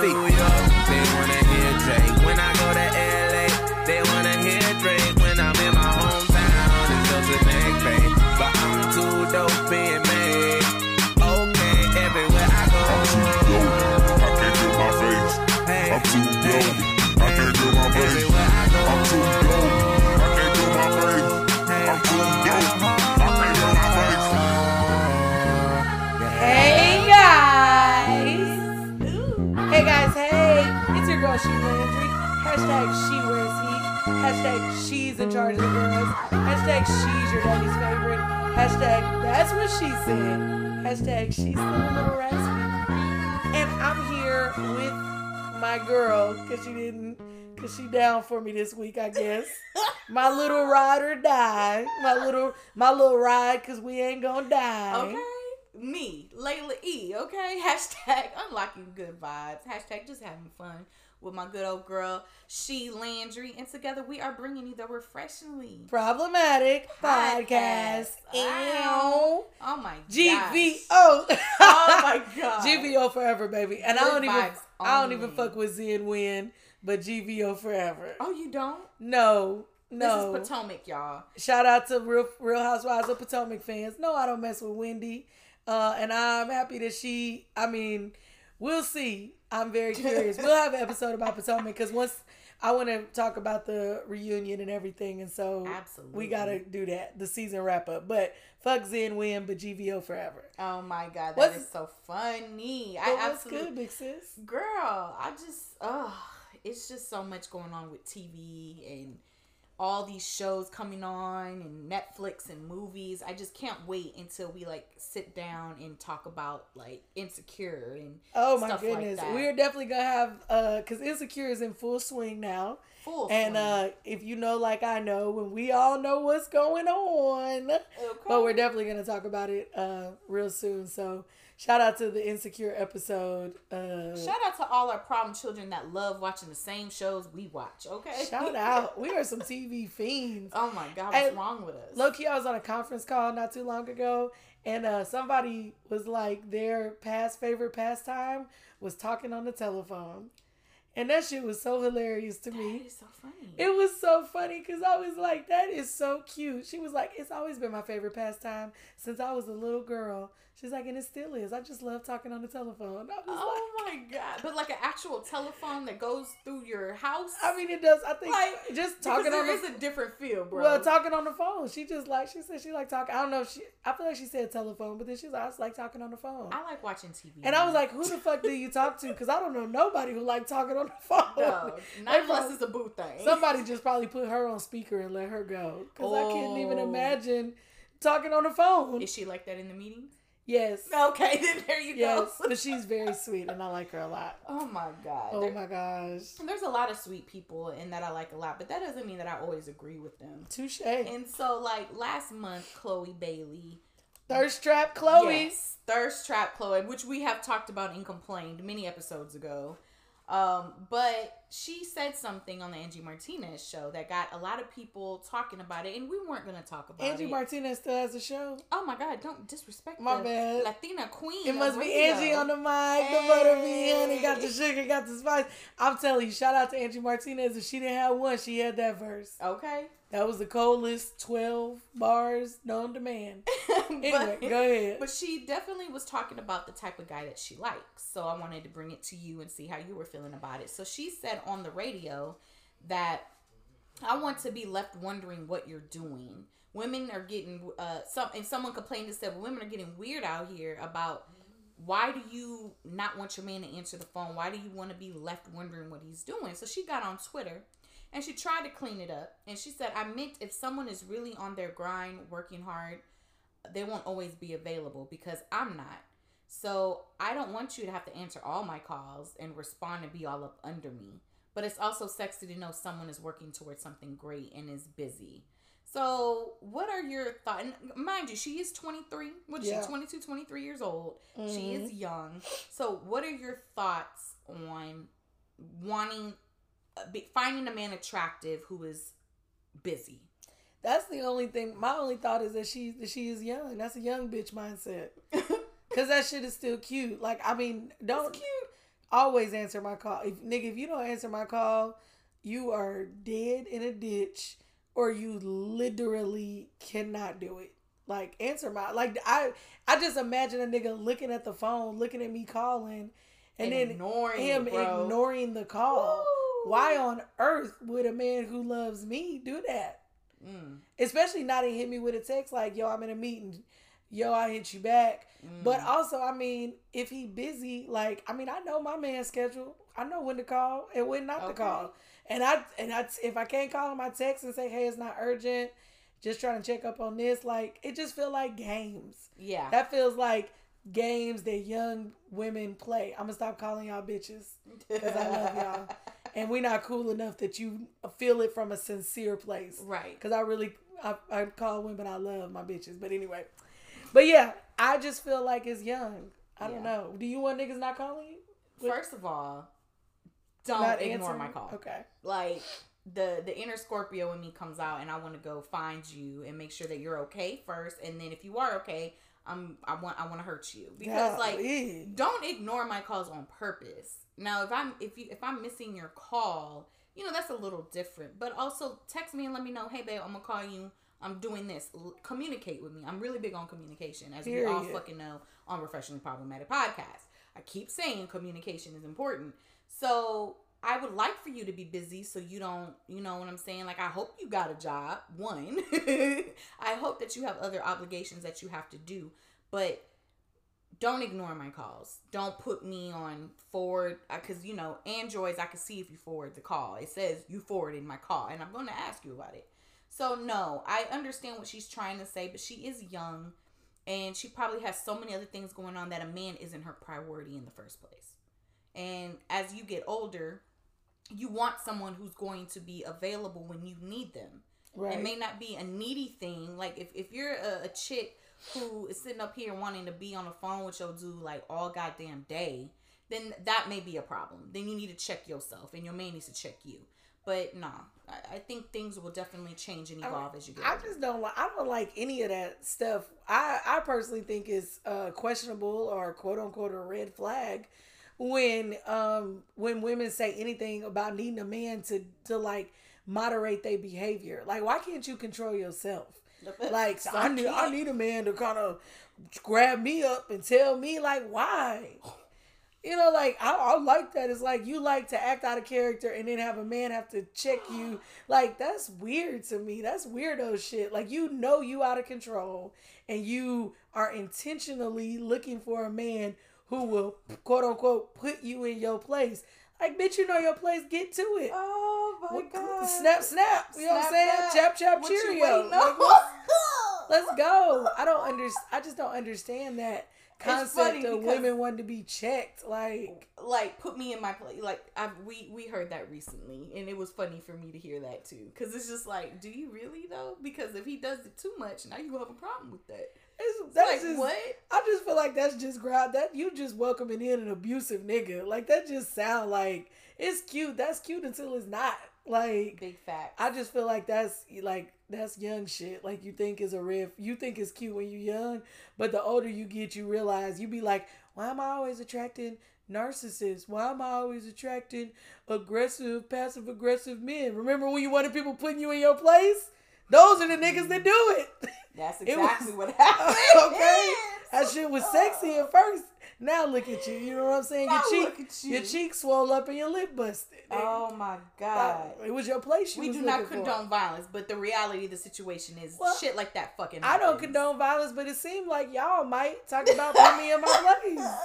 New she's in charge of the girls. Hashtag she's your daddy's favorite. Hashtag that's what she said. Hashtag she's still a little raspy. And I'm here with my girl because she didn't, because she down for me this week, I guess. my little ride or die. My little, my little ride because we ain't gonna die. Okay. Me, Layla E, okay? Hashtag unlocking good vibes. Hashtag just having fun with my good old girl, She Landry. And together we are bringing you the refreshingly. Problematic podcast. Podcast. Ow. Oh my god. GVO. Oh my god. GVO forever, baby. And I don't even vibes I don't even fuck with Z and Win, but GVO forever. Oh, you don't? No. No. This is Potomac, y'all. Shout out to Real Real Housewives of Potomac fans. No, I don't mess with Wendy. Uh, and I'm happy that she. I mean, we'll see. I'm very curious. we'll have an episode about Potomac because once I want to talk about the reunion and everything, and so Absolutely. we gotta do that. The season wrap up. But fuck Zen win, but GVO forever. Oh my god, that What's- is so funny. I absolutely good, big sis? girl i just oh it's just so much going on with tv and all these shows coming on and netflix and movies i just can't wait until we like sit down and talk about like insecure and Oh my stuff like goodness, that. we're definitely gonna have uh, cause insecure is in full swing now. full And swing. uh, if you know, like I know, when we all know what's going on, okay. but we're definitely gonna talk about it uh, real soon. So shout out to the insecure episode. Uh, shout out to all our problem children that love watching the same shows we watch okay shout out. We are some TV fiends. oh my god what's Hey, wrong with us Low key, I was on a conference call not too long ago, and uh, somebody was like, their past favorite pastime was talking on the telephone, and that shit was so hilarious to me. that is so funny It was so funny because I was like, that is so cute. She was like, it's always been my favorite pastime since I was a little girl. She's like, and it still is. I just love talking on the telephone. I was oh my god but like an actual telephone that goes through your house I mean, it does. I think Like, just talking on the is a different feel, bro. well, talking on the phone. She just like she said she like talking. I don't know if she. I feel like she said telephone, but then she's like, I just like talking on the phone. I like watching TV. and I was like, who the fuck do you talk to? Because I don't know nobody who like talking on the phone. no, not unless it's a boo thing. Somebody just probably put her on speaker and let her go. Because I can't even Oh. imagine talking on the phone. Is she like that in the meetings? Yes. Okay, then there you Yes. go. But she's very sweet and I like her a lot. oh my god. Oh There- my gosh. There's a lot of sweet people and that I like a lot, but that doesn't mean that I always agree with them. Touche. And so, like last month, Chloe Bailey, Thirst trap Chloe. yes, thirst trap Chloe, which we have talked about and complained many episodes ago. Um, but she said something on the Angie Martinez show that got a lot of people talking about it, and we weren't gonna talk about Angie it. Angie Martinez still has a show. oh my God! Don't disrespect My the bad. Latina queen. It must be. Angie on the mic, the butter be honey, got the sugar, got the spice. I'm telling you, shout out to Angie Martinez. If she didn't have one, she had that verse. Okay. That was the coldest 12 bars known to man. Anyway, But- go ahead. But she definitely was talking about the type of guy that she likes. So I wanted to bring it to you and see how you were feeling about it. So she said on the radio that I want to be left wondering what you're doing. Women are getting uh some and someone complained and said well, women are getting weird out here about why do you not want your man to answer the phone? Why do you want to be left wondering what he's doing? So she got on Twitter and she tried to clean it up. And she said, I meant if someone is really on their grind, working hard, they won't always be available because I'm not. So I don't want you to have to answer all my calls and respond and be all up under me. But it's also sexy to know someone is working towards something great and is busy. So, what are your thoughts? Mind you, she is 23. What is Yeah. she? 22, 23 years old. She Mhm. is young. So, what are your thoughts on wanting, uh, finding a man attractive who is busy? That's the only thing. My only thought is that she that she is young. That's a young bitch mindset. Cause that shit is still cute. Like I mean, don't It's cute. always answer my call. If nigga, if you don't answer my call, you are dead in a ditch, or you literally cannot do it. Like answer my like I I just imagine a nigga looking at the phone, looking at me calling, and, And then ignoring him bro. ignoring the call. Woo. Why on earth would a man who loves me do that? Mm. Especially not to hit me with a text like, "Yo, I'm in a meeting." Yo, I hit you back. Mm. But also, I mean, if he busy, like, I mean, I know my man's schedule. I know when to call and when not to call. And I and I if I can't call him, I text and say, "Hey, it's not urgent. Just trying to check up on this." Like, it just feel like games. Yeah. That feels like games that young women play. I'm gonna stop calling y'all bitches because I love y'all, and we're not cool enough that you feel it from a sincere place. right. Because I really, I, I call women I love my bitches. But anyway, but yeah, I just feel like it's young. I don't know. Do you want niggas not calling you? First of all, don't not ignore answering? my call. Okay. Like the the inner Scorpio in me comes out, and I want to go find you and make sure that you're okay first, and then if you are okay, I'm I want I want to hurt you because like don't ignore my calls on purpose. Now, if I'm if you if I'm missing your call, you know that's a little different. But also text me and let me know, hey babe, I'm gonna call you. I'm doing this. L- communicate with me. I'm really big on communication, as we all fucking know on Professionally Problematic Podcast. I keep saying communication is important. So I would like for you to be busy so you don't, you know what I'm saying? Like, I hope you got a job, one. I hope that you have other obligations that you have to do, but don't ignore my calls. Don't put me on forward, uh, because, you know, Androids, I can see if you forward the call. It says you forwarded my call, and I'm going to ask you about it. So, no, I understand what she's trying to say, but she is young and she probably has so many other things going on that a man isn't her priority in the first place. And as you get older, you want someone who's going to be available when you need them. Right. It may not be a needy thing. Like if, if you're a, a chick who is sitting up here wanting to be on the phone with your dude like all goddamn day, then that may be a problem. Then you need to check yourself and your man needs to check you. But nah, I, I think things will definitely change and evolve as you get I older. just don't like. I don't like any of that stuff. I I personally think it's uh, questionable or quote unquote a red flag when um when women say anything about needing a man to to like moderate their behavior. Like, why can't you control yourself? Like, So I need I need a man to kind of grab me up and tell me like why. You know, like I, I like that. It's like you like to act out of character and then have a man have to check you. Like that's weird to me. That's weirdo shit. Like you know you out of control and you are intentionally looking for a man who will quote unquote put you in your place. Like bitch, you know your place. Get to it. Oh my What- god! Snap, snap. You know what I'm saying? that. Chap, chap, What cheerio. Like, on? let's go. I don't understand. I just don't understand that concept of women wanting to be checked. Like, like put me in my place like I we we heard that recently and it was funny for me to hear that too because it's just like do you really though because if he does it too much now you have a problem with that it's, that's like just. what I just feel like that's just ground. That you just welcoming in an abusive nigga. Like that just sound like it's cute. That's cute until it's not. Like big fact I just feel like that's like that's young shit. Like you think is a riff. You think it's cute when you're young, but the older you get, you realize you be like, why am I always attracting narcissists? Why am I always attracting aggressive, passive aggressive men? Remember when you wanted people putting you in your place? Those are the niggas that do it. that's exactly was- what happened okay, that shit was sexy oh. at first. Now look at you. You know what I'm saying? Your cheek, you. your cheek swole up and your lip busted. oh my god it was your place. You we do not looking for. condone violence but the reality of the situation is Well, shit like that fucking I don't condone violence, but it seemed like y'all might talk about putting me in my place.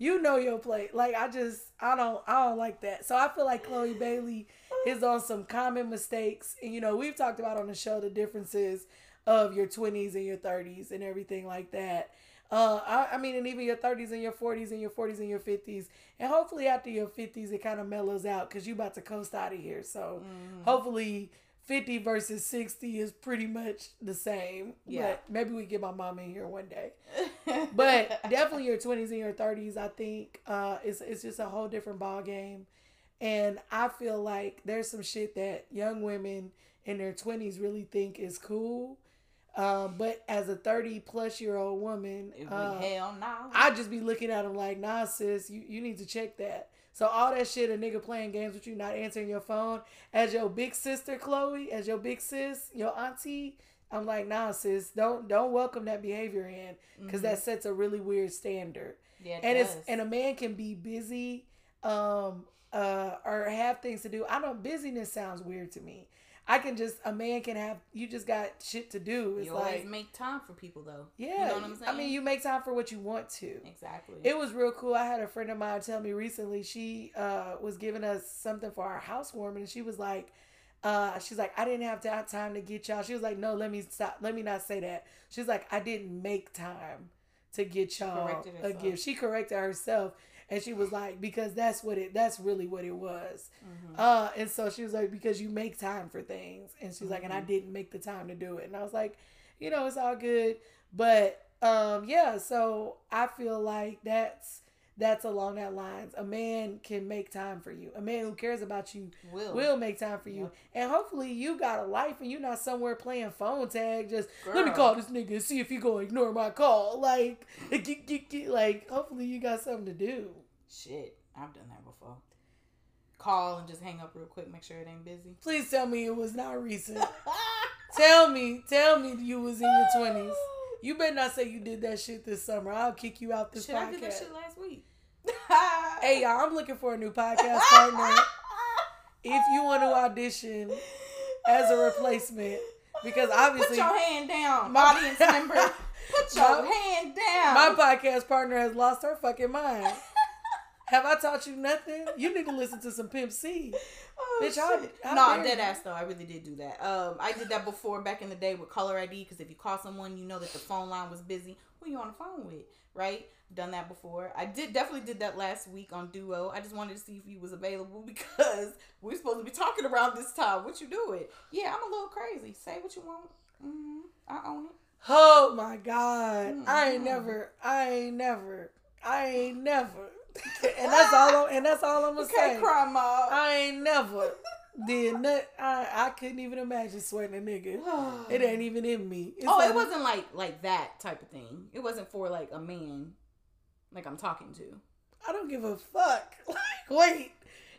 You know your place. Like I just I don't I don't like that. So I feel like Chloe Bailey is on some common mistakes. And you know, we've talked about on the show the differences of your twenties and your thirties and everything like that. Uh, I, I mean, and even your 30s and your 40s and your 40s and your 50s. And hopefully after your 50s, it kind of mellows out because you're about to coast out of here. So hopefully 50 versus 60 is pretty much the same. Yeah. But maybe we get my mom in here one day. But definitely your 20s and your 30s, I think uh, it's, it's just a whole different ball game. And I feel like there's some shit that young women in their 20s really think is cool. Um, but as a 30 plus year old woman, uh, hell no. I just be looking at them like, nah, sis, you, you need to check that. So all that shit, a nigga playing games with you, not answering your phone, as your big sister Chloe, as your big sis, your auntie, I'm like, nah, sis, don't don't welcome that behavior in, because that sets a really weird standard. yeah, it and it's does. and a man can be busy, um, uh, or have things to do. I know busyness sounds weird to me. I can just a man can have you just got shit to do. It's you always like make time for people though. yeah, you know what I'm saying. I mean you make time for what you want to. exactly. It was real cool. I had a friend of mine tell me recently she uh, was giving us something for our housewarming, and she was like, uh, "She's like, I didn't have ti- time to get y'all." She was like, "No, let me stop. Let me not say that." She's like, "I didn't make time to get y'all a gift." She corrected herself, and she was like, "Because that's what it. That's really what it was." Mm-hmm. Uh, and so she was like, "Because you make time for things," and she's like, "And Mm-hmm. I didn't make the time to do it." And I was like, "You know, it's all good." But um, yeah, so I feel like that's that's along that lines. A man can make time for you. A man who cares about you Will. will make time for you. And hopefully you got a life and you're not somewhere playing phone tag. Just let me call this nigga and see if he gonna ignore my call. Like, like hopefully you got something to do. Shit, I've done that before. Call and just hang up real quick, make sure it ain't busy. Please tell me it was not recent. tell me, tell me you was in your twenties. You better not say you did that shit this summer. I'll kick you out this Shit, podcast. I did that shit last week. Hey y'all, I'm looking for a new podcast partner. if you want to audition as a replacement, because obviously Put your hand down, My- audience member. Put your My- hand down. my podcast partner has lost her fucking mind. Have I taught you nothing? You need to listen to some Pimp C. Oh, Bitch, I- shit. I Nah, dare dead ass though. I really did do that. Um, I did that before back in the day with caller ID because if you call someone, you know that the phone line was busy. Who you on the phone with, right? Done that before. I did definitely did that last week on Duo. I just wanted to see if you was available because we're supposed to be talking around this time. What you doing? Yeah, I'm a little crazy. Say what you want. hmm I own it. Oh my god. I ain't never, I ain't never, I ain't never. and that's all I'm, and that's all I'm gonna Okay, say. cry mom. I ain't never not I I couldn't even imagine sweating a nigga. It ain't even in me. It's Oh, like- it wasn't like like that type of thing. It wasn't for like a man, like I'm talking to. I don't give a fuck. Like, wait.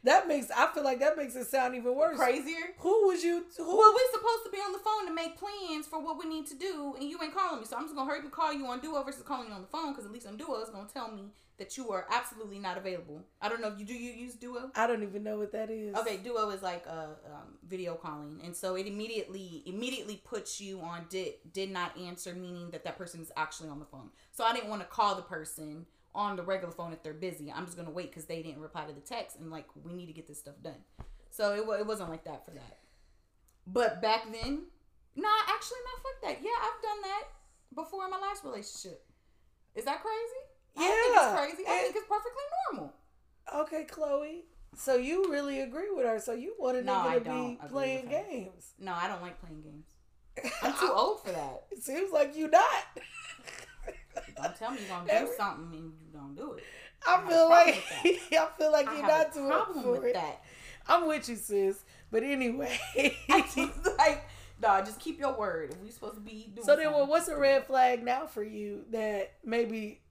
That makes I feel like that makes it sound even worse. Crazier. Who was you who Well, we're supposed to be on the phone to make plans for what we need to do, and you ain't calling me. So I'm just gonna hurry up and call you on Duo versus calling you on the phone, because at least on Duo it's gonna tell me that you are absolutely not available. I don't know if you do you use Duo. I don't even know what that is. Okay, Duo is like a um, video calling, and so it immediately immediately puts you on did did not answer, meaning that that person is actually on the phone. So I didn't want to call the person on the regular phone if they're busy. I'm just gonna wait because they didn't reply to the text, and like we need to get this stuff done. So it it wasn't like that for that. But back then, nah, actually, no, fuck that. Yeah, I've done that before in my last relationship. Is that crazy? I don't think it's crazy. I think it's perfectly normal. Okay, Chloe. So you really agree with her. So you want a No, nigga I to be playing games. No, I don't like playing games. I'm too old for that. It seems like you not. Don't tell me you're gonna do Every- something and you don't do it. I a feel like I feel like I you're not too old for with it. that. I'm with you, sis. But anyway. I like, no, just keep your word. If we supposed to be doing so then, well, what's a red flag now for you that maybe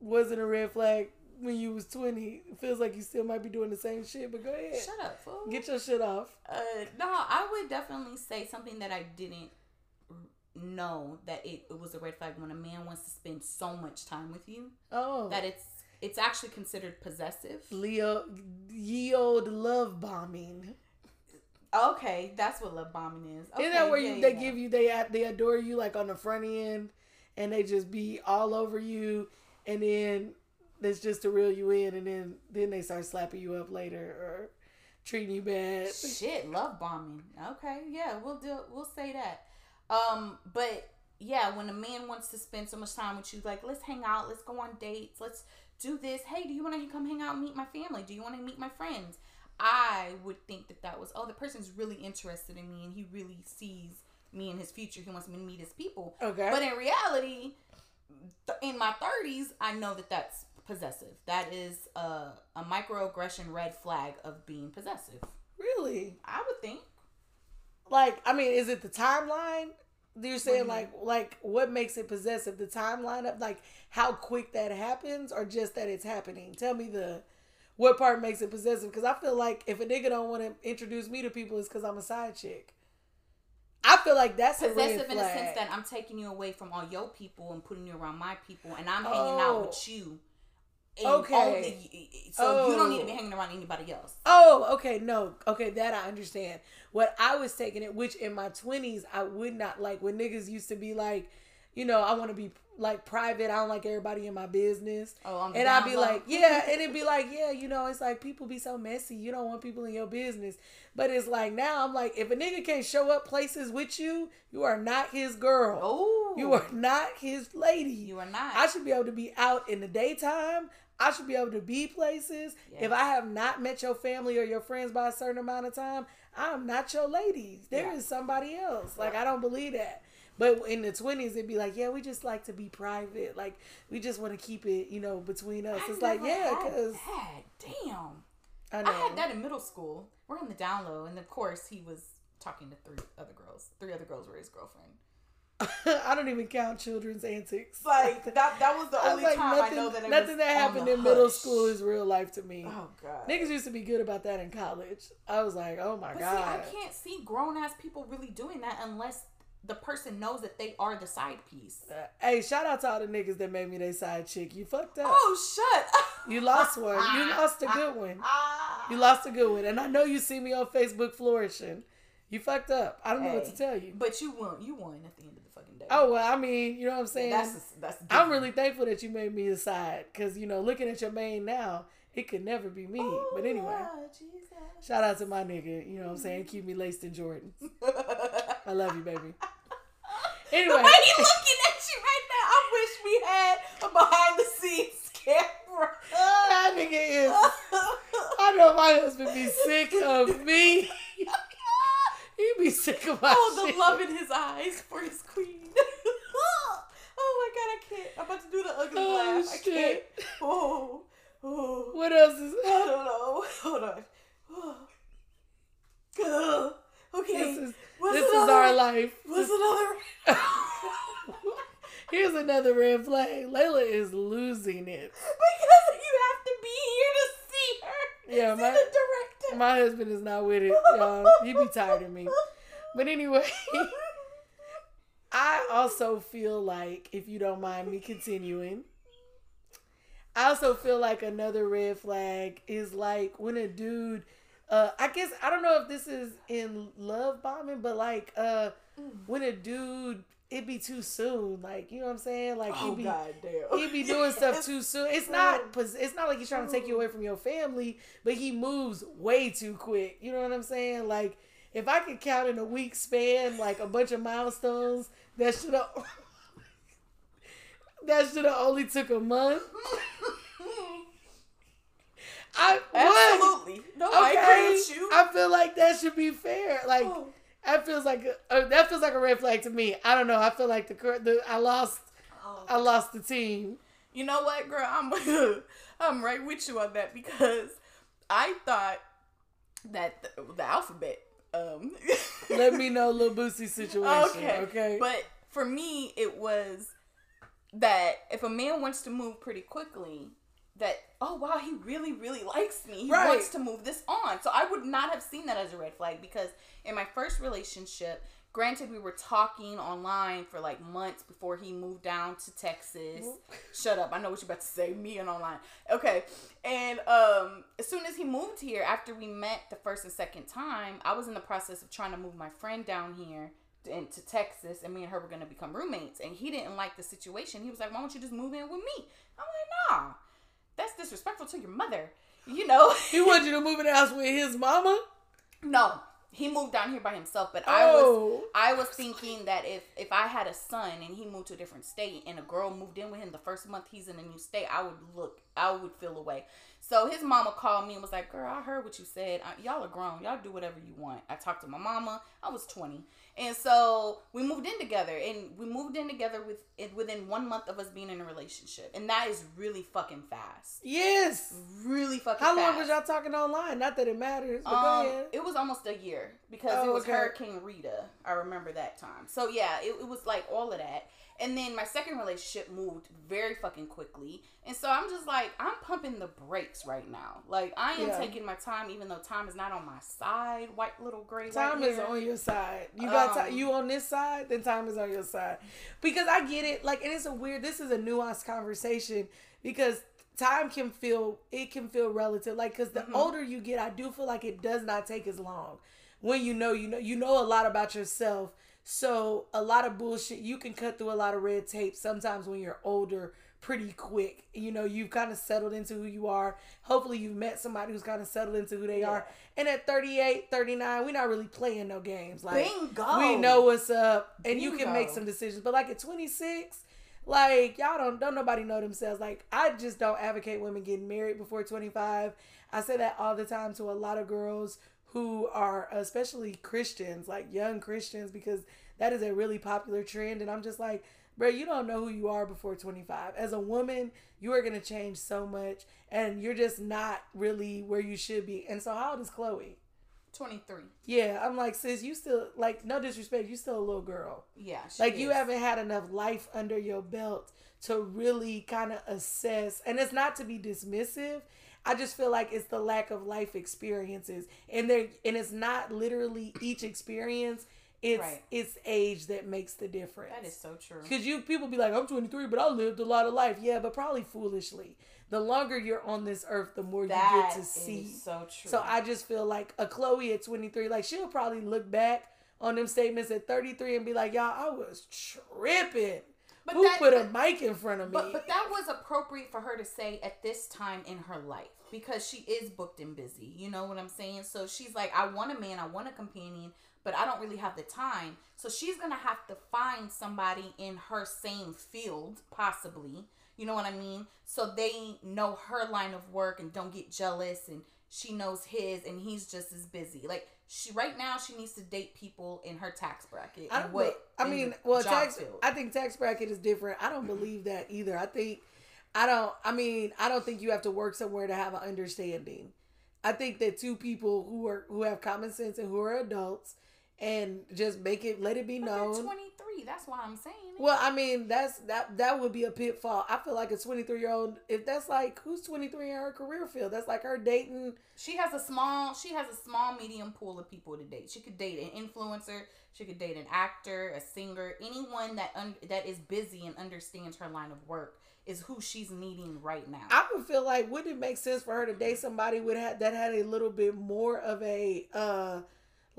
wasn't a red flag when you was 20? Feels like you still might be doing the same shit. But go ahead, Shut up, fool. get your shit off. uh, no, I would definitely say something that I didn't know that it, it was a red flag when a man wants to spend so much time with you Oh, that it's it's actually considered possessive. Leo, ye old love bombing. Okay, that's what love bombing is. Okay, Isn't that where yeah, you they yeah. give you they they adore you like on the front end, and they just be all over you, and then that's just to reel you in, and then then they start slapping you up later or treating you bad. Shit, love bombing. Okay, yeah, we'll do. We'll say that. Um, but yeah, when a man wants to spend so much time with you, like let's hang out, let's go on dates, let's do this. Hey, do you want to come hang out and meet my family? Do you want to meet my friends? I would think that that was oh, the person's really interested in me and he really sees me in his future. He wants me to meet his people. Okay. But in reality, in my 30s, I know that that's possessive. That is a, a microaggression red flag of being possessive. really? I would think. Like, I mean, is it the timeline? You're saying like like what makes it possessive? The timeline of like how quick that happens, or just that it's happening? Tell me the what part makes it possessive? Because I feel like if a nigga don't want to introduce me to people, it's because I'm a side chick. I feel like that's Possessive in the sense that I'm taking you away from all your people and putting you around my people, and I'm hanging out Oh. with you. Okay. only- so you don't need to be Oh. hanging around anybody else. Oh, okay, no, okay, that I understand. What I was taking it, which in my twenties I would not like when niggas used to be like, you know, I want to be like private. I don't like everybody in my business. Oh, the and I'd be low. like, yeah, and it'd be like, yeah, you know, it's like people be so messy. You don't want people in your business. But it's like now I'm like, if a nigga can't show up places with you, you are not his girl. Oh, You are not his lady. You are not. I should be able to be out in the daytime. I should be able to be places. Yes. If I have not met your family or your friends by a certain amount of time, I'm not your lady. There is Yeah. somebody else. Like I don't believe that. But in the twenties, it'd be like, yeah, we just like to be private. Like we just want to keep it, you know, between us. I it's like, yeah, because damn. I know. I had that in middle school. We're on the down low, and of course he was talking to three other girls. Three other girls were his girlfriend. I don't even count children's antics. Like that. That was the I was only like, time nothing, I know that it nothing that happened in middle school is real life to me. Oh god. Niggas used to be good about that in college. I was like, oh my But god. see, I can't see grown ass people really doing that unless the person knows that they are the side piece. Uh, Hey, shout out to all the niggas that made me their side chick. You fucked up. Oh, shut. You lost one. You lost a good one. You lost a good one. And I know you see me on Facebook flourishing. You fucked up. I don't know what to tell you. But you won. You won at the end of the fucking day. Oh well, I mean, you know what I'm saying. that's that's. I'm really thankful that you made me a side, cause you know, looking at your main now, it could never be me. but anyway, Oh, Jesus. shout out to my nigga. You know what I'm saying? Keep me laced in Jordans. I love you, baby. The Anyway, way he looking at you right now, I wish we had a behind the scenes camera. that nigga is. I know my husband be sick of me. He be sick of my oh, the shit. love in his eyes for his queen. oh my god, I can't. I'm about to do the ugly Oh, laugh. I can't. Oh, oh. What else is? I don't know. Hold on. Oh. Okay. This is What's this is another- our life. What's another? Here's another red flag. Layla is losing it. because you have to be here to see her. Yeah, see my- director. My husband is not with it, y'all. He'd be tired of me. But anyway, I also feel like, if you don't mind me continuing, I also feel like another red flag is like when a dude, uh, I guess I don't know if this is in love bombing, but like uh, when a dude, it be too soon. Like you know what I'm saying? Like he Oh be he be doing stuff too soon. It's not it's not like he's trying to take you away from your family, but he moves way too quick. You know what I'm saying? Like if I could count in a week span like a bunch of milestones, that should have that should have only took a month. I what? Absolutely. No, I agree with you. I feel like that should be fair. Like Oh. that feels like a, uh, that feels like a red flag to me. I don't know. I feel like the the I lost Oh. I lost the team. You know what, girl? I'm I'm right with you on that because I thought that the, the alphabet. Um, Let me know, little Boosie situation. okay, Okay. But for me, it was that if a man wants to move pretty quickly, that oh wow, he really really likes me. He Right. wants to move this on. So I would not have seen that as a red flag because in my first relationship. Granted, we were talking online for like months before he moved down to Texas. Shut up. I know what you're about to say. Me and online. Okay. And um as soon as he moved here, after we met the first and second time, I was in the process of trying to move my friend down here to, into Texas, and me and her were gonna become roommates. And he didn't like the situation. He was like, "Why don't you just move in with me?" I'm like, "Nah, that's disrespectful to your mother." You know. he wanted you to move in the house with his mama. no, he moved down here by himself. But I was Oh, I was thinking that if if I had a son and he moved to a different state and a girl moved in with him the first month he's in a new state, I would look, I would feel away. So his mama called me and was like, "Girl, I heard what you said. I, y'all are grown. Y'all do whatever you want." I talked to my mama. I was 20, and so we moved in together, and we moved in together with it within one month of us being in a relationship, and that is really fucking fast. Yes. Really fucking. Fast. How long was y'all talking online? Not that it matters, Um, it was almost a year because Oh, it was okay. Hurricane Rita. I remember that time. So yeah, it, it was like all of that. And then my second relationship moved very fucking quickly. And so I'm just like, I'm pumping the brakes right now. Like I am Yeah. taking my time, even though time is not on my side. White little gray. Time is on your side. You got Um, you on this side, then time is on your side. Because I get it. Like, and it's a weird. This is a nuanced conversation because time can feel it can feel relative. Like, because the Mhm. older you get, I do feel like it does not take as long. When you know, you know, you know a lot about yourself. So a lot of bullshit you can cut through a lot of red tape sometimes when you're older pretty quick. You know, you've kind of settled into who you are. Hopefully you've met somebody who's kind of settled into who they are. And at 38, 39, we're not really playing no games. Like Bingo. we know what's up and you can make some decisions. But like at 26, like y'all don't don't nobody know themselves. Like I just don't advocate women getting married before 25. I say that all the time to a lot of girls who are especially Christians, like young Christians because that is a really popular trend and I'm just like, bro, you don't know who you are before 25. As a woman, you are going to change so much and you're just not really where you should be. And so how old is Chloe? 23. Yeah, I'm like, sis, you still like no disrespect, you still a little girl. Yeah. she Like you haven't had enough life under your belt to really kind of assess. And it's not to be dismissive. I just feel like it's the lack of life experiences. And there and it's not literally each experience. It's Right. it's age that makes the difference. That is so true. Because you people be like, I'm 23, but I lived a lot of life. Yeah, but probably foolishly. The longer you're on this earth, the more you get to is see. so true. So I just feel like a Chloe at 23, like she'll probably look back on them statements at 33 and be like, y'all, I was tripping. But Who that- put a mic in front of me? But but that was appropriate for her to say at this time in her life because she is booked and busy. You know what I'm saying? So she's like, I want a man, I want a companion, but I don't really have the time. So she's gonna have to find somebody in her same field, possibly. You know what I mean? So they know her line of work and don't get jealous and she knows his and he's just as busy. Like she right now she needs to date people in her tax bracket. I don't. what I mean, well, tax. field. I think tax bracket is different. I don't believe that either. I think, I don't. I mean, I don't think you have to work somewhere to have an understanding. I think that two people who are who have common sense and who are adults and just make it let it be they're known. 23. That's why I'm saying it. Well, I mean, that's that that would be a pitfall. I feel like a 23 year old, if that's like who's 23 in her career field, that's like her dating. She has a small, she has a small medium pool of people to date. She could date an influencer. She could date an actor, a singer, anyone that un- that is busy and understands her line of work is who she's needing right now. I would feel like wouldn't it make sense for her to date somebody with ha- that had a little bit more of a uh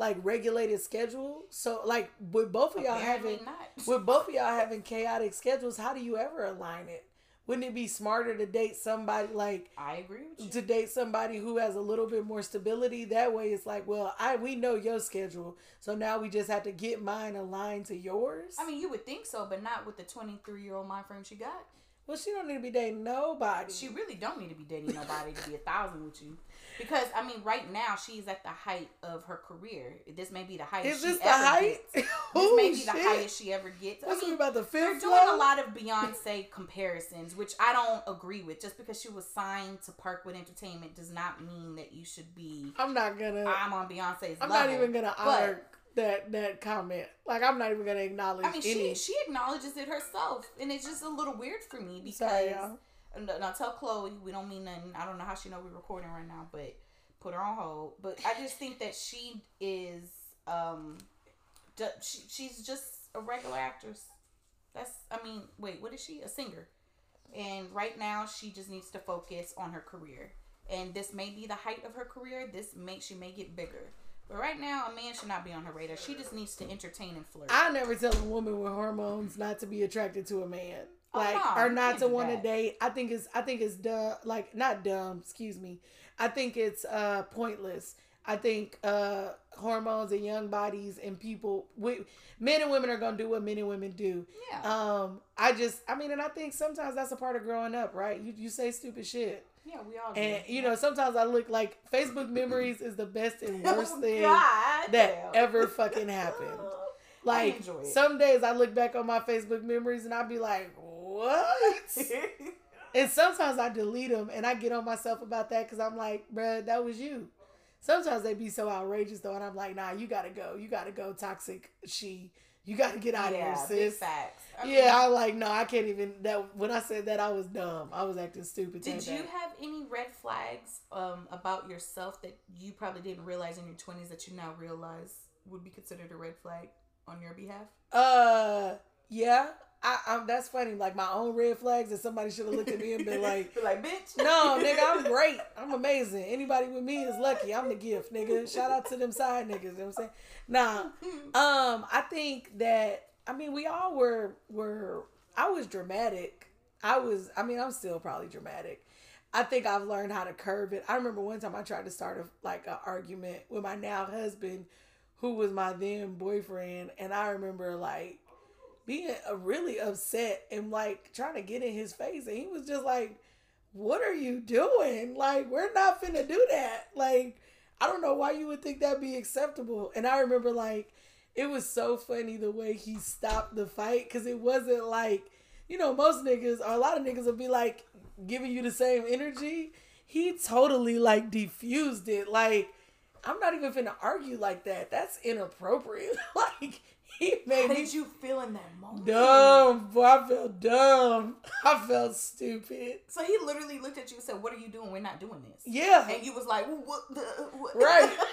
like regulated schedule? So like with both of y'all Apparently having not. with both of y'all having chaotic schedules, how do you ever align it? Wouldn't it be smarter to date somebody like I agree with you. to date somebody who has a little bit more stability. That way, it's like, well, I we know your schedule, so now we just have to get mine aligned to yours. I mean, you would think so, but not with the 23 year old mind frame she got. well, she don't need to be dating nobody. She really don't need to be dating nobody to be a thousand with you. Because I mean, right now she's at the height of her career. This may be the highest. is this the height? Gets. This may be oh, the highest she ever gets. I What's mean, about the fifth? They're doing a lot of Beyonce comparisons, which I don't agree with. Just because she was signed to Parkwood Entertainment does not mean that you should be. I'm not gonna. I'm on Beyonce's I'm level. not even gonna honor that that comment. Like I'm not even gonna acknowledge I mean, any. she she acknowledges it herself, and it's just a little weird for me because. Sorry, Now tell Chloe we don't mean nothing. I don't know how she know we're recording right now, but put her on hold. But I just think that she is um, she, she's just a regular actress. That's I mean, wait, what is she? A singer. And right now she just needs to focus on her career. And this may be the height of her career. This may she may get bigger. But right now, a man should not be on her radar. She just needs to entertain and flirt. I never tell a woman with hormones not to be attracted to a man. Oh, Like you not to want to date. I think it's I think it's dumb like not dumb, excuse me. I think it's uh pointless. I think uh hormones and young bodies and people we, men and women are gonna do what men and women do. yeah. Um I just I mean and I think sometimes that's a part of growing up, right? You you say stupid shit. Yeah, we all do. And you know, sometimes I look like Facebook memories is the best and worst Oh, thing God that ever fucking happened. Like some days I look back on my Facebook memories and I'd be like, what? and sometimes I delete them and I get on myself about that because I'm like, bruh, that was you. Sometimes they be so outrageous though, and I'm like, nah, you gotta go. You gotta go, toxic she. You gotta get out yeah, of here, sis. mean, Yeah, I like no, I can't even. That when I said that, I was dumb. I was acting stupid. Did you day. have any red flags um, about yourself that you probably didn't realize in your twenties that you now realize would be considered a red flag on your behalf? Uh, yeah. I, I that's funny. Like my own red flags that somebody should have looked at me and been like, like, bitch. "No, nigga, I'm great. I'm amazing. Anybody with me is lucky. I'm the gift, nigga. Shout out to them side niggas. You know what I'm saying? Nah. Um, I think that I mean we all were were. I was dramatic. I was. I mean, I'm still probably dramatic. I think I've learned how to curb it. I remember one time I tried to start a like an argument with my now husband, who was my then boyfriend, and I remember like being really upset and like trying to get in his face, and he was just like, "What are you doing? Like, we're not finna do that. Like, I don't know why you would think that'd be acceptable." And I remember like it was so funny the way he stopped the fight because it wasn't like you know most niggas or a lot of niggas will be like giving you the same energy. He totally like defused it. Like I'm not even finna argue like that. That's inappropriate. like he How made me did you feel in that moment? dumb. Boy, I felt dumb. I felt stupid. So he literally looked at you and said, "What are you doing? We're not doing this." Yeah. And you was like, "What the?" What? Right.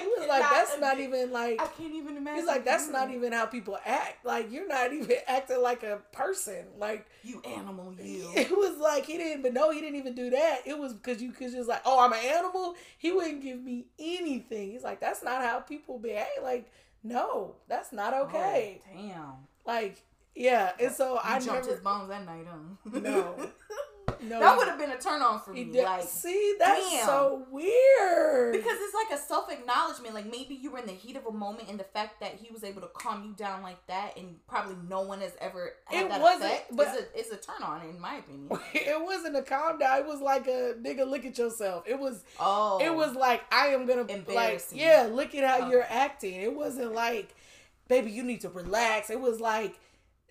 He was like, that's not even like I can't even imagine. He's like, that's you. not even how people act. Like, you're not even acting like a person. Like, you animal. You. it was like he didn't, but no, he didn't even do that. It was because you could just like, oh, I'm an animal. He wouldn't give me anything. He's like, that's not how people behave. Like, no, that's not oh, okay. Oh, damn. Like, yeah. And so You I jumped never. his bones that night, huh? No. No, that would have been a turn on for me. did- Like, see, that's damn. so weird. because it's like a self acknowledgement. Like maybe you were in the heat of a moment, and the fact that he was able to calm you down like that, and probably no one has ever had It wasn't- effect, but- is a is a turn on in my opinion. it wasn't a calm down. It was like a nigga, look at yourself. It was Oh, it was like I am gonna like yeah, look at how Okay. you're acting. It wasn't like, baby, you need to relax. It was like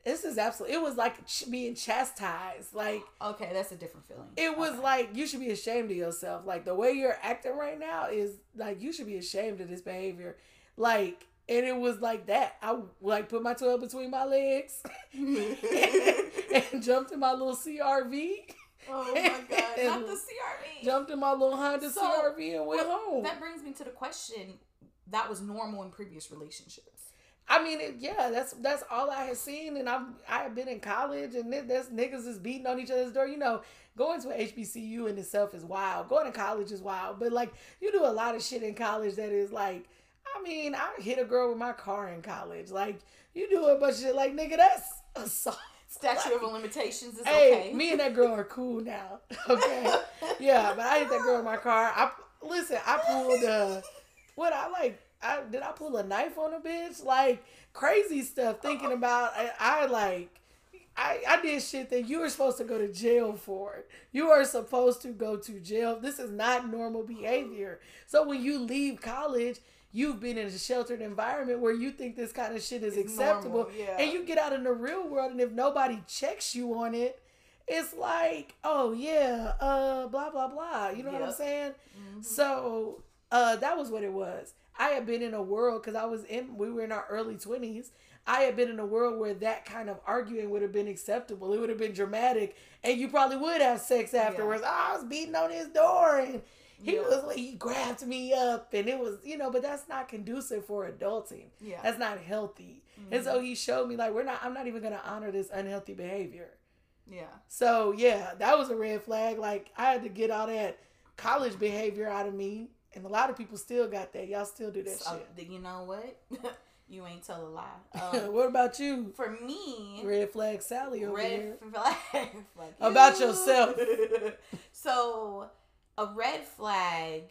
this is absolutely. It was like being chastised. Like okay. That's a different feeling. it was Okay. like you should be ashamed of yourself. Like the way you're acting right now is like you should be ashamed of this behavior. Like and it was like that. I like put my tail between my legs and jumped in my little CRV. oh my god, not and the CRV. Jumped in my little Honda So, CRV and went Well, home. That brings me to the question: that was normal in previous relationships. I mean, it, yeah, that's that's all I had seen, and I've I had been in college, and there's niggas is beating on each other's door. You know, going to HBCU in itself is wild. Going to college is wild, but like you do a lot of shit in college that is like, I mean, I hit a girl with my car in college. Like you do a bunch of shit, like nigga, that's assault. Statute of limitations is Hey, okay. me and that girl are cool now. Okay, yeah, but I hit that girl in my car. I listen. I pulled uh, what I like. I did I pull a knife on a bitch? Like crazy stuff. Thinking about I, I like. I, I did shit that you were supposed to go to jail for. You are supposed to go to jail. This is not normal behavior. So when you leave college, you've been in a sheltered environment where you think this kind of shit is It's acceptable. normal, yeah. And you get out in the real world and if nobody checks you on it, it's like, oh yeah, uh blah blah blah. You know what I'm Yep. saying? Mhm. So uh that was what it was. I had been in a world because I was in we were in our early twenties. I had been in a world where that kind of arguing would have been acceptable. It would have been dramatic, and you probably would have sex afterwards. I was beating on his door, and he Yeah. was like, he grabbed me up, and it was you know. But that's not conducive for adulting. Yeah. That's not healthy. Mm-hmm. And so he showed me like we're not. I'm not even gonna honor this unhealthy behavior. yeah. So yeah, that was a red flag. Like I had to get all that college behavior out of me, and a lot of people still got that. Y'all still do that So, shit. you know what? you ain't tell a lie. Um, what about you, for me, red flag Sally over here? red flag. Fuck About you. yourself. so, a red flag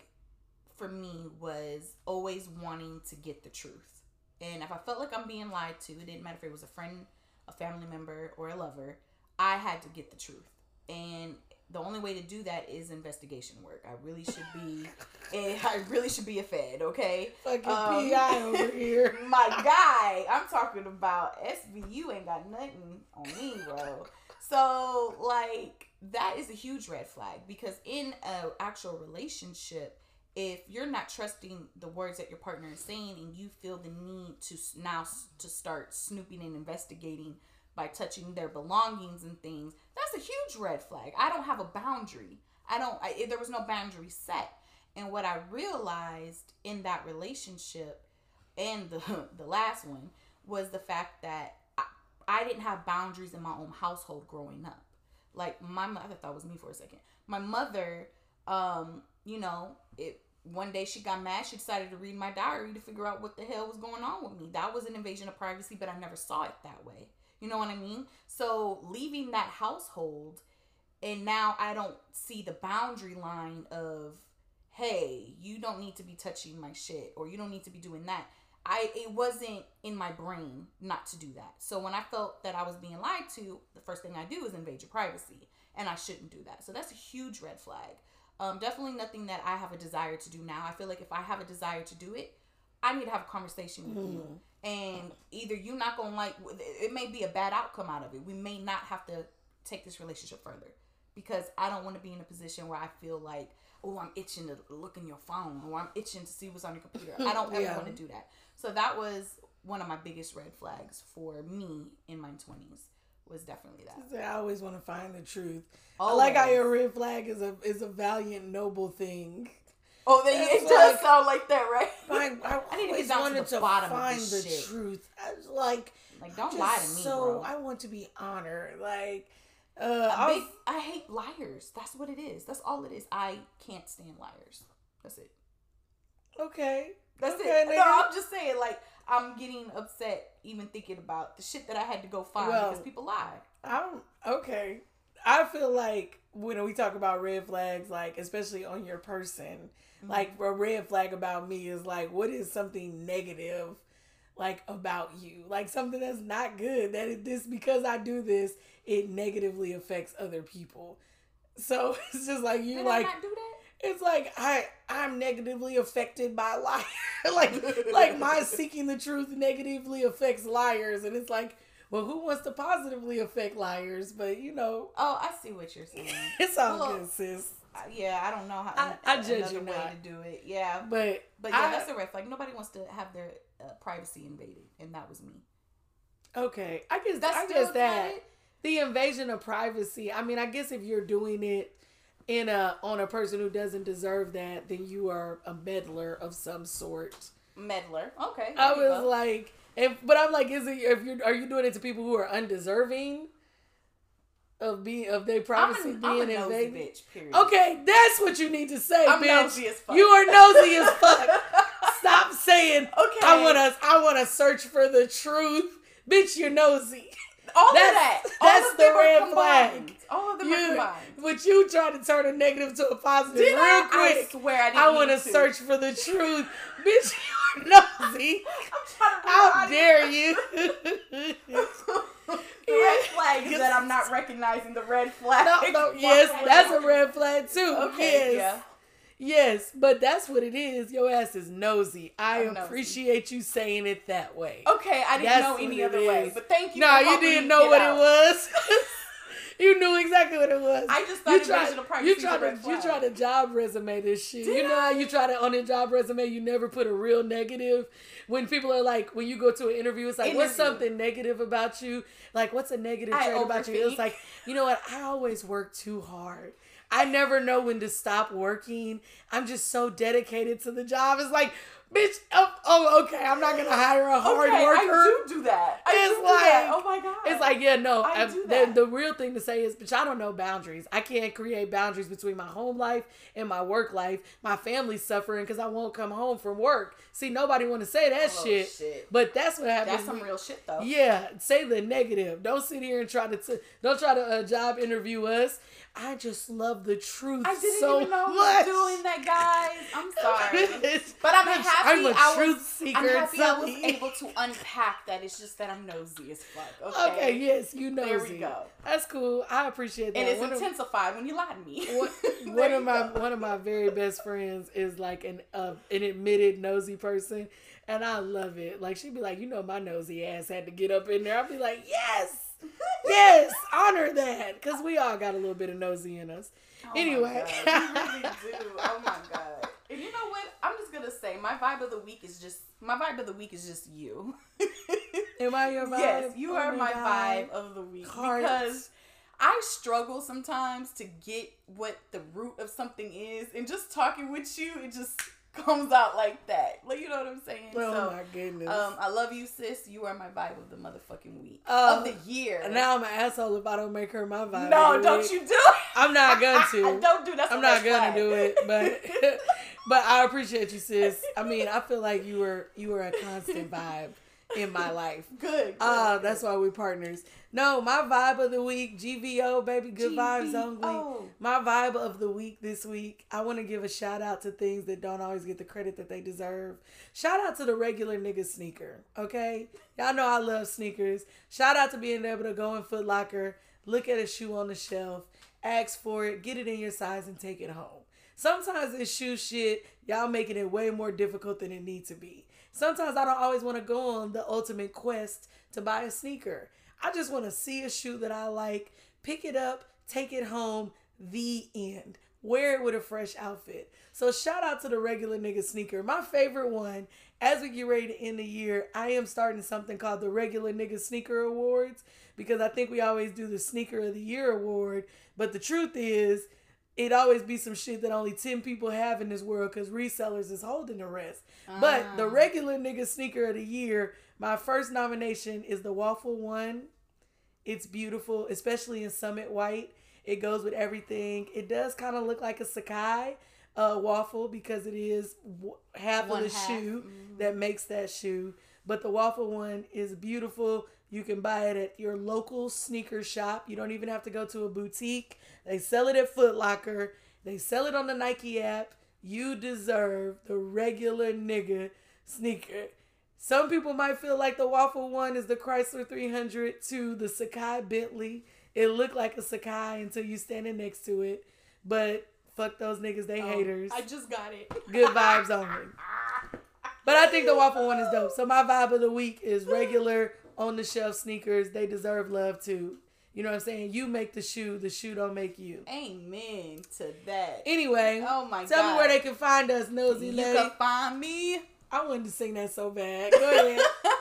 for me was always wanting to get the truth. And if I felt like I'm being lied to, it didn't matter if it was a friend, a family member, or a lover, I had to get the truth. And the only way to do that is investigation work. I really should be, eh, I really should be a Fed. Okay, Fucking Um, PI over here. my guy. I'm talking about SVU ain't got nothing on me, bro. So like that is a huge red flag because in a actual relationship, if you're not trusting the words that your partner is saying and you feel the need to now to start snooping and investigating by touching their belongings and things, that's a huge red flag. I don't have a boundary. I don't. I, there was no boundary set. And what I realized in that relationship and the the last one was the fact that I, I didn't have boundaries in my own household growing up. Like my mother thought was me for a second. My mother, um, you know, it one day she got mad. She decided to read my diary to figure out what the hell was going on with me. That was an invasion of privacy, but I never saw it that way. You know what I mean? So leaving that household, and now I don't see the boundary line of, hey, you don't need to be touching my shit, or you don't need to be doing that. I it wasn't in my brain not to do that. So when I felt that I was being lied to, the first thing I do is invade your privacy, and I shouldn't do that. So that's a huge red flag. Um, definitely nothing that I have a desire to do now. I feel like if I have a desire to do it, I need to have a conversation with you, and either you're not gonna like. It may be a bad outcome out of it. We may not have to take this relationship further because I don't want to be in a position where I feel like, oh, I'm itching to look in your phone or I'm itching to see what's on your computer. I don't ever Yeah. want to do that. So that was one of my biggest red flags for me in my 20s was definitely that. I always want to find the truth. I like how Always. your red flag is a is a valiant, noble thing. Oh, it does like- sound like that, right? I, I, I need to get down to the to, bottom of find this the shit. truth. I was like, Like, don't lie to me, so bro. I want to be honored. Like, uh, I big, I hate liars. That's what it is. That's all it is. I can't stand liars. That's it. okay. That's okay, it. nigga. No, I'm just saying, like, I'm getting upset even thinking about the shit that I had to go find Well, because people lie. I'm okay. I feel like when we talk about red flags, like especially on your person, Mm-hmm. like a red flag about me is like, what is something negative, like about you, like something that's not good. That it, this because I do this, it negatively affects other people. So it's just like you Did like I not do that? it's like I I'm negatively affected by liars. like like my seeking the truth negatively affects liars, and it's like, well, who wants to positively affect liars? But you know, Oh, I see what you're saying. it's all Well, good, sis. Yeah, I don't know how I- I judge you way not. to do it. Yeah, But but yeah, I- that's a red flag. Nobody wants to have their uh, privacy invaded, and that was me. okay. I guess That's I guess that the invasion of privacy. I mean, I guess if you're doing it in a on a person who doesn't deserve that, then you are a meddler of some sort. meddler. Okay, I was go. like, if but I'm like, is it if you are you doing it to people who are undeserving of being of their I'm privacy I'm being a nosy bitch. Period. Okay, that's what you need to say, I'm bitch. nosy as fuck. You are nosy as fuck. Stop saying, Okay. I want to, I want to search for the truth, bitch. You're nosy. All That's- of that. that's All of the red flag. All of them You, combined. but you try to turn a negative to a positive Did real I? quick. I swear I didn't I want to. search for the truth, bitch. You're nosy. I'm trying to How dare you? The red flag is that I'm not recognizing the red flag. no, no, yes, that's a red flag too. Okay, yes. yeah. Yes, but that's what it is. Your ass is nosy. I I'm nosy. appreciate you saying it that way. Okay, I didn't That's know any other way, but thank you. No, for you didn't know what out. it was. you knew exactly what it was. I just you thought of privacy you try to you try to job resume this shit. Did you know how you try to on a job resume you never put a real negative. When people are like, when you go to an interview, it's like, what's something negative about you? Like, what's a negative I trait about you? It's like, you know what? I always work too hard. I never know when to stop working. I'm just so dedicated to the job. It's like, bitch, oh, oh okay, I'm not gonna hire a hard okay, worker. I do do that. I It's do do that. like- Oh my god. It's like, yeah, no. I I- do the, that. the real thing to say is, bitch, I don't know boundaries. I can't create boundaries between my home life and my work life. My family's suffering because I won't come home from work. See, nobody want to say that Oh, shit, shit. but that's what happens. that's some real shit though. Yeah, say the negative. Don't sit here and try to t- don't try to uh, job interview us. I just love the truth I didn't so even know much. was doing that, guys. I'm sorry. But I'm happy. I'm a I truth was, seeker. I'm happy I was able to unpack that. It's just that I'm nosy as fuck. Okay. Okay, yes, you know. There we go. That's cool. I appreciate that. And it's One of- intensified when you lie to me. one, one of my go. one of my very best friends is like an uh, an admitted nosy person, and I love it. Like she'd be like, you know, my nosy ass had to get up in there. I'd be like, yes, yes, honor that, because we all got a little bit of nosy in us. Oh my anyway, God, you really do. Oh my god. And you know what? I'm just gonna say my vibe of the week is just my vibe of the week is just you. am I your vibe? Yes, you Oh are my, God. vibe of the week Hearts. because I struggle sometimes to get what the root of something is, and just talking with you, it just comes out like that. Like you know what I'm saying? Oh so, my goodness. um, I love you, sis. You are my vibe of the motherfucking week Um, of the year. now I'm an asshole if I don't make her my vibe. no, don't week. you do it. I'm not going to. don't do that. I'm not gonna do it, but but I appreciate you, sis. I mean, I feel like you were you were a constant vibe in my life. Good. Ah, good, that's why we're partners. No, my vibe of the week, GVO, baby, good vibes only. My vibe of the week this week, I want to give a shout out to things that don't always get the credit that they deserve. Shout out to the regular nigga sneaker, okay? Y'all know I love sneakers. Shout out to being able to go in Foot Locker, look at a shoe on the shelf, ask for it, get it in your size, and take it home. Sometimes this shoe shit, y'all making it way more difficult than it needs to be. Sometimes I don't always want to go on the ultimate quest to buy a sneaker. I just want to see a shoe that I like, pick it up, take it home, the end. Wear it with a fresh outfit. So shout out to the regular nigga sneaker. My favorite one, as we get ready to end the year, I am starting something called the regular nigga sneaker awards because I think we always do the sneaker of the year award. But the truth is, it always be some shit that only 10 people have in this world because resellers is holding the rest. But the Ah. regular nigga sneaker of the year, my first nomination is the waffle one. It's beautiful, especially in summit white. It goes with everything. It does kind of look like a Sacai uh, waffle because it is w- half One of the half, shoe mhm. that makes that shoe. But the waffle one is beautiful. You can buy it at your local sneaker shop. You don't even have to go to a boutique. They sell it at Foot Locker. They sell it on the Nike app. You deserve the regular nigga sneaker. Some people might feel like the waffle one is the Chrysler 300 to the Sacai Bentley. It looked like a Sacai until you standing next to it. But fuck those niggas, they Oh, haters. I just got it. Good vibes only. But I think the waffle one is dope. So my vibe of the week is regular on the shelf sneakers. They deserve love too. You know what I'm saying? You make the shoe, the shoe don't make you. Amen to that. Anyway, Oh my tell God. me where they can find us, nosy You lady. can find me. I wanted to sing that so bad. Go ahead.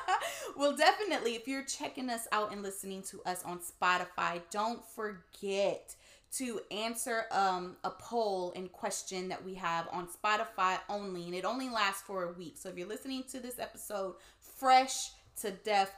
well, definitely, if you're checking us out and listening to us on Spotify, don't forget to answer um, a poll and question that we have on Spotify only, and it only lasts for a week. So if you're listening to this episode fresh to death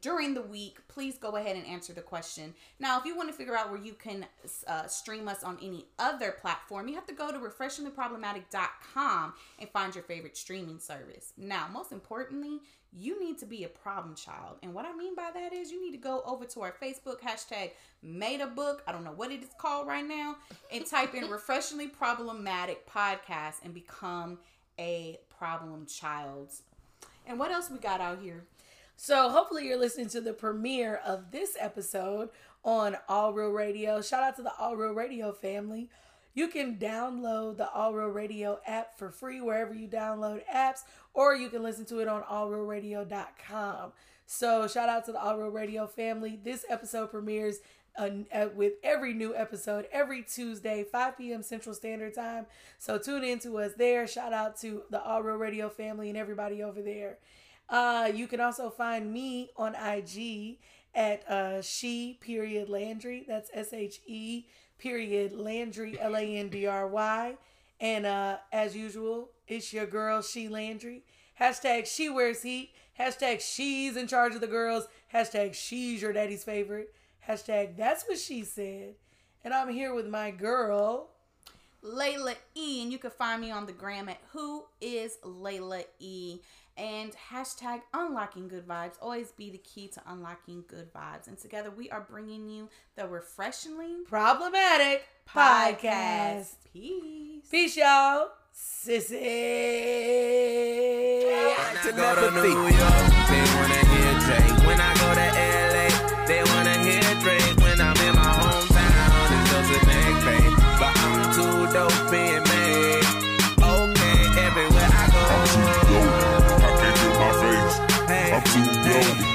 during the week, please go ahead and answer the question. Now, if you want to figure out where you can uh, stream us on any other platform, you have to go to refreshinglyproblematic.com and find your favorite streaming service. Now, most importantly, you need to be a problem child. And what I mean by that is you need to go over to our Facebook hashtag made a book. I don't know what it is called right now, and type in refreshingly problematic podcast and become a problem child. And what else we got out here? So hopefully you're listening to the premiere of this episode on All Real Radio. Shout out to the All Real Radio family. You can download the All Real Radio app for free wherever you download apps, or you can listen to it on allrealradio.com. So shout out to the All Real Radio family. This episode premieres uh, uh, with every new episode every Tuesday, 5 p.m. Central Standard Time. So tune in to us there. Shout out to the All Real Radio family and everybody over there. Uh, you can also find me on IG at uh, she period Landry. That's S H E period Landry L A N D R Y. And uh, as usual, it's your girl She Landry. Hashtag She Wears Heat. Hashtag She's in charge of the girls. Hashtag She's your daddy's favorite. Hashtag That's what she said. And I'm here with my girl. Layla E, and you can find me on the gram at Who is Layla E. And hashtag unlocking good vibes always be the key to unlocking good vibes. And together we are bringing you the refreshingly problematic podcast. podcast. Peace. Peace, y'all. Sissy. Go to New York, they wanna hear Drake. When I go to LA, they wanna hear Drake. When I'm in my hometown, it's just a bang bang. But I'm too dope being personality